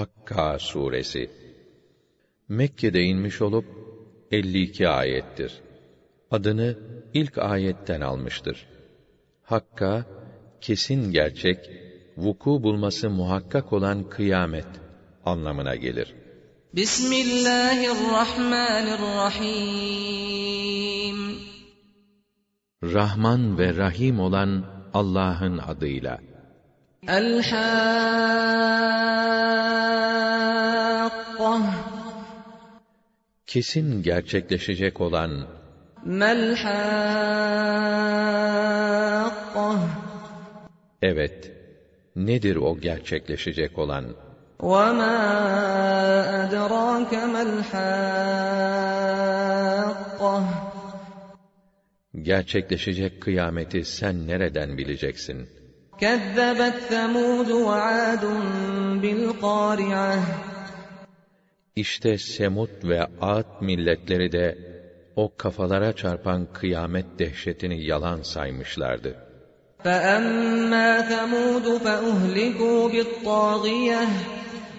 Hakka suresi Mekke'de inmiş olup 52 ayettir. Adını ilk ayetten almıştır. Hakka kesin gerçek, vuku bulması muhakkak olan kıyamet anlamına gelir. Bismillahirrahmanirrahim. Rahman ve Rahim olan Allah'ın adıyla. El-Hakkah. Kesin gerçekleşecek olan Mel-Hakkah. Evet, nedir o gerçekleşecek olan? وَمَا أَدْرَاكَ مَا الْحَاقَّةُ Gerçekleşecek kıyameti sen nereden bileceksin? كَذَّبَتْ ثَمُودُ وَعَادٌ بِالْقَارِعَةِ İşte Semud ve Ad milletleri de o kafalara çarpan kıyamet dehşetini yalan saymışlardı. فَأَمَّا ثَمُودُ فَأُهْلِكُوا بِالطَّاغِيَةِ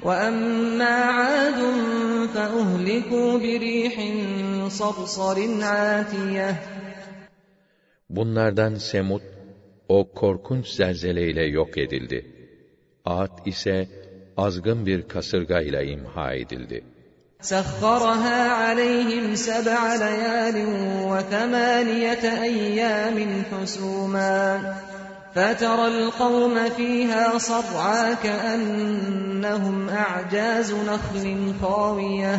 وَأَمَّا عَادٌ فَأُهْلِكُوا بِرِيحٍ صَرْصَرٍ عَاتِيَةٍ Bunlardan Semud, o korkunç zelzeleyle yok edildi. Ad ise azgın bir kasırga ile imha edildi. سَخَّرَهَا عَلَيْهِمْ سَبْعَ لَيَالٍ وَثَمَانِيَةَ أَيَّامٍ حُسُومًا فَتَرَى الْقَوْمَ فِيهَا صَرْعَىٰ كَأَنَّهُمْ أَعْجَازُ نَخْلٍ خَاوِيَةٍ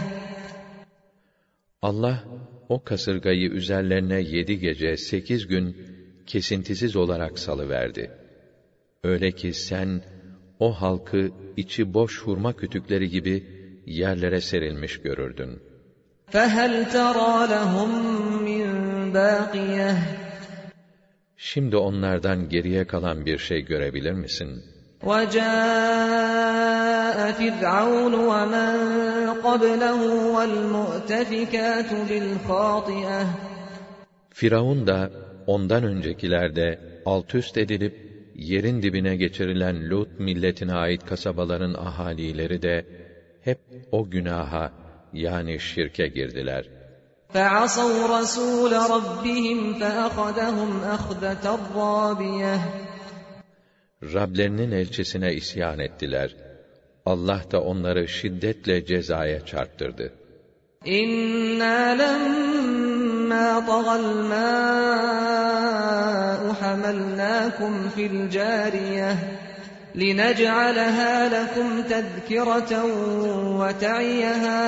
Allah, o kasırgayı üzerlerine yedi gece, sekiz gün kesintisiz olarak salıverdi. Öyle ki sen, o halkı içi boş hurma kütükleri gibi yerlere serilmiş görürdün. فَهَلْ تَرَى لَهُم مِّن بَاقِيَةٍ Şimdi onlardan geriye kalan bir şey görebilir misin? وَجَاءَ فِرْعَوْنُ وَمَن قَبْلَهُ وَالْمُؤْتَفِكَاتُ بِالْخَاطِئَةِ Firavun da ondan öncekiler de alt üst edilip yerin dibine geçirilen Lut milletine ait kasabaların ahalileri de hep o günaha yani şirke girdiler. فَعَصَوْا رَسُولَ رَبِّهِمْ فَأَخَذَهُمْ أَخْذَةً رَّابِيَةً Rablerinin elçisine isyan ettiler. Allah da onları şiddetle cezaya çarptırdı. إِنَّا لَمَّا طَغَى الْمَاءُ حَمَلْنَاكُمْ فِي الْجَارِيَةِ لِنَجْعَلَهَا لَكُمْ تَذْكِرَةً وَتَعِيَهَا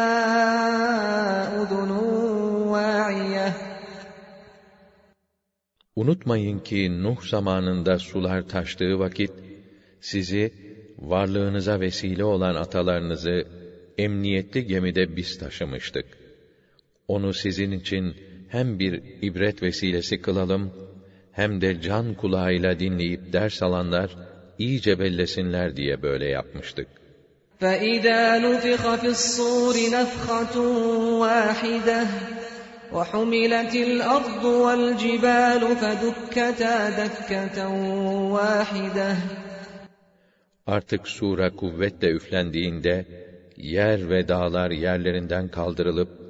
أُذُنٌ وَاعِيَةٌ Unutmayın ki Nuh zamanında sular taştığı vakit sizi varlığınıza vesile olan atalarınızı emniyetli gemide biz taşımıştık. Onu sizin için hem bir ibret vesilesi kılalım hem de can kulağıyla dinleyip ders alanlar iyice bellesinler diye böyle yapmıştık. فَإِذَا نُفِخَ فِي الصُّورِ نَفْخَةٌ وَاحِدَةٌ وَحُمِلَتِ الْأَرْضُ وَالْجِبَالُ فَدُكَّتَا دَكَّةً وَاحِدَةً Artık sura kuvvetle üflendiğinde yer ve dağlar yerlerinden kaldırılıp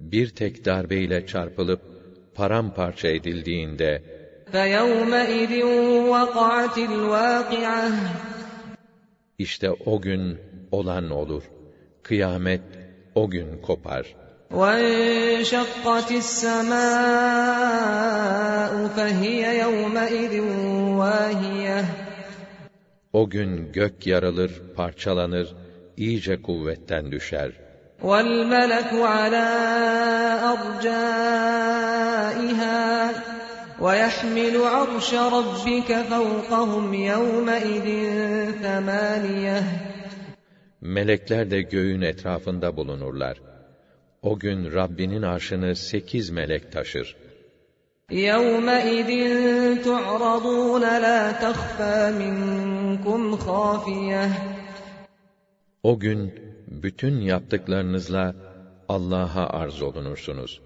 bir tek darbeyle çarpılıp paramparça edildiğinde فَيَوْمَئِذٍ وَقَعَتِ الْوَاقِعَةُ işte o gün olan olur. Kıyamet o gün kopar. وَانشَقَّتِ السَّمَاءُ فَهِيَ يَوْمَئِذٍ وَاهِيَةٌ O gün gök yarılır, parçalanır, iyice kuvvetten düşer. وَالْمَلَكُ عَلَى أَرْجَائِهَا وَيَحْمِلُ عَرْشَ رَبِّكَ فَوْقَهُمْ يَوْمَئِذٍ ثَمَانِيَةٌ Melekler de göğün etrafında bulunurlar. O gün Rabbinin arşını sekiz melek taşır. يَوْمَئِذٍ تُعْرَضُونَ لَا تَخْفَى مِنكُمْ خَافِيَةٌ O gün bütün yaptıklarınızla Allah'a arz olunursunuz.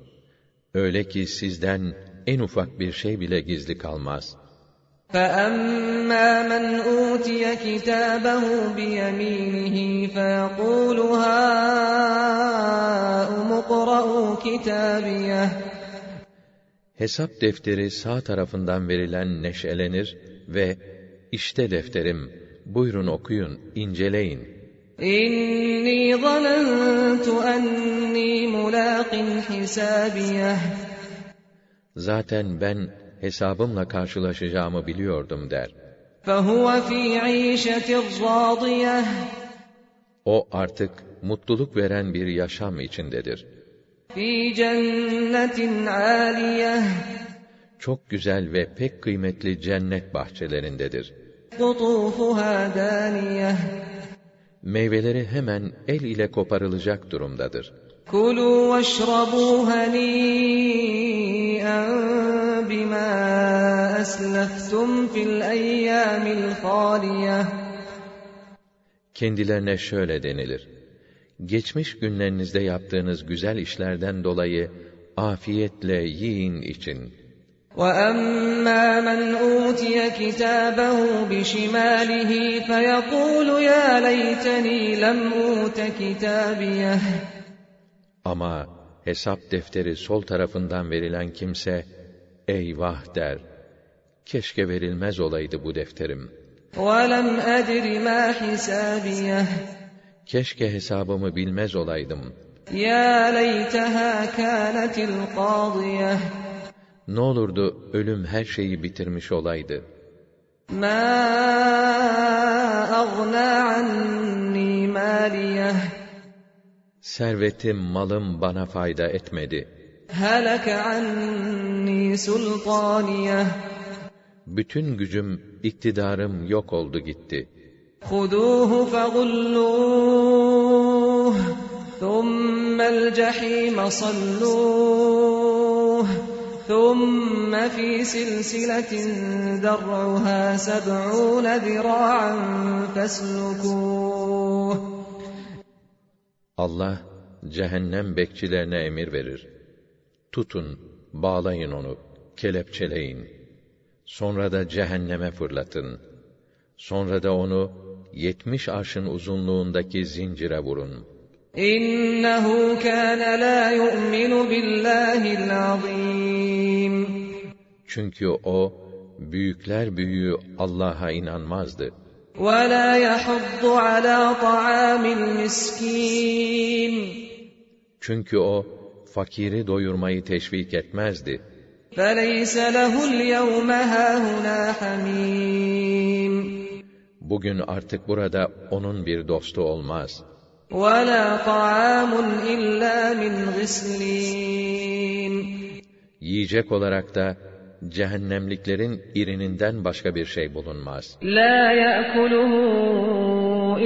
Öyle ki sizden en ufak bir şey bile gizli kalmaz. فَأَمَّا مَنْ أُوتِيَ كِتَابَهُ بِيَمِينِهِ فَيَقُولُ فيقول هاؤم اقرءوا كتابيه Hesap defteri sağ tarafından verilen neşelenir ve işte defterim, buyurun okuyun, inceleyin. إني ظننت أني ملاق حسابيه Zaten ben hesabımla karşılaşacağımı biliyordum der. فهو في عيشة راضية O artık mutluluk veren bir yaşam içindedir. في جنة عالية Çok güzel ve pek kıymetli cennet bahçelerindedir. قطوفها دانية meyveleri hemen el ile koparılacak durumdadır. Kulu veşrabu hani'en esleftum fil eyyamil. Kendilerine şöyle denilir. Geçmiş günlerinizde yaptığınız güzel işlerden dolayı afiyetle yiyin için.'' وأما من أوتي كتابه بشماله فيقول يا ليتني لم أوت كتابيه Ama hesap defteri sol tarafından verilen kimse, eyvah der, keşke verilmez olaydı bu defterim. ولم أدر ما حسابيه Keşke hesabımı bilmez olaydım. يا ليتها كانت القاضية Ne olurdu ölüm her şeyi bitirmiş olaydı. ما أغنى عني ماليه Servetim, malım bana fayda etmedi. هلك عني سلطانيه Bütün gücüm, iktidarım yok oldu gitti. خذوه فغلوه ثم الجحيم صلوه ثم في سلسلة درعها سبعون ذراعا فاسلكوه Allah, cehennem bekçilerine emir verir. Tutun, bağlayın onu, kelepçeleyin. Sonra da cehenneme fırlatın. Sonra da onu yetmiş arşın uzunluğundaki zincire vurun. إنه كان لا يؤمن بالله العظيم Çünkü o, büyükler büyüğü Allah'a inanmazdı. ولا يحض على طعام المسكين Çünkü o, fakiri doyurmayı teşvik etmezdi. فليس له اليوم هاهنا حميم Bugün artık burada onun bir dostu olmaz. ولا طعام إلا من غسلين Yiyecek olarak da cehennemliklerin irininden başka bir şey bulunmaz. لا يأكله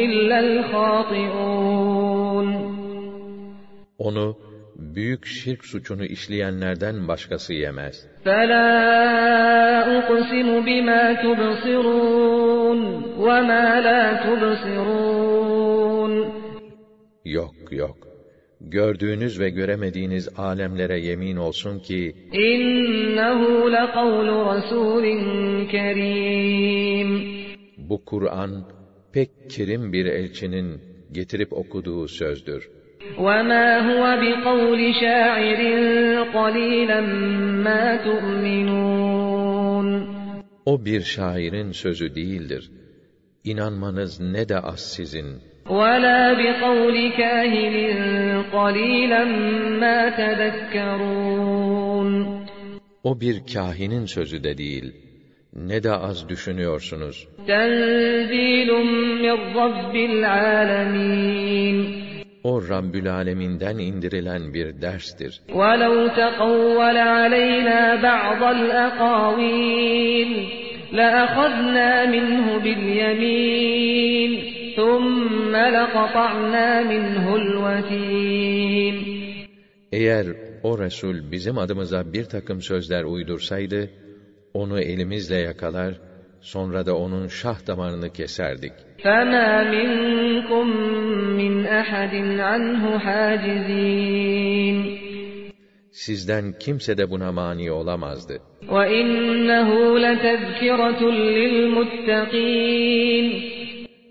إلا الخاطئون Onu büyük şirk suçunu işleyenlerden başkası yemez. فلا أقسم بما تبصرون وما لا تبصرون Yok yok. Gördüğünüz ve göremediğiniz alemlere yemin olsun ki إنه لقول رسول كريم bu Kur'an pek kerim bir elçinin getirip okuduğu sözdür. وما هو بقول شاعر قليلا ما تؤمنون O bir şairin sözü değildir. İnanmanız ne de az sizin. ولا بقول كاهن قليلا ما تذكرون O bir kahinin sözü de değil. Ne de az düşünüyorsunuz. تنزيل من رب العالمين O Rabbül Alemin'den indirilen bir derstir. ولو تقول علينا بعض الأقاويل لأخذنا منه باليمين ثم لقطعنا منه الوتين Eğer o Resul bizim adımıza bir takım sözler uydursaydı, onu elimizle yakalar, sonra da onun şah damarını keserdik. فما منكم من أحد عنه حاجزين Sizden kimse de buna mani olamazdı. وإنه لتذكرة للمتقين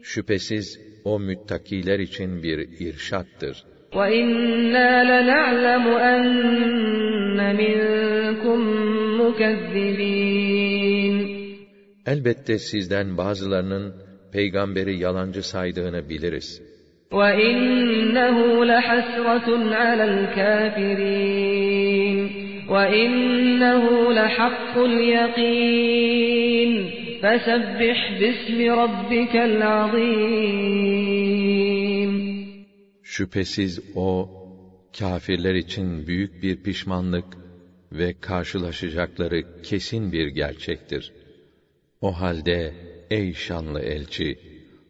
Şüphesiz o müttakiler için bir irşattır. وَإِنَّا لَنَعْلَمُ أَنَّ مِنكُم مُكَذِّبِينَ Elbette sizden bazılarının peygamberi yalancı saydığını biliriz. وَإِنَّهُ لَحَسْرَةٌ عَلَى الْكَافِرِينَ وَإِنَّهُ لَحَقُّ الْيَقِينِ Fesebbih bismi rabbikel azim. Şüphesiz o kafirler için büyük bir pişmanlık ve karşılaşacakları kesin bir gerçektir. O halde ey şanlı elçi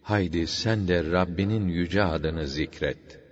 haydi sen de Rabbinin yüce adını zikret.''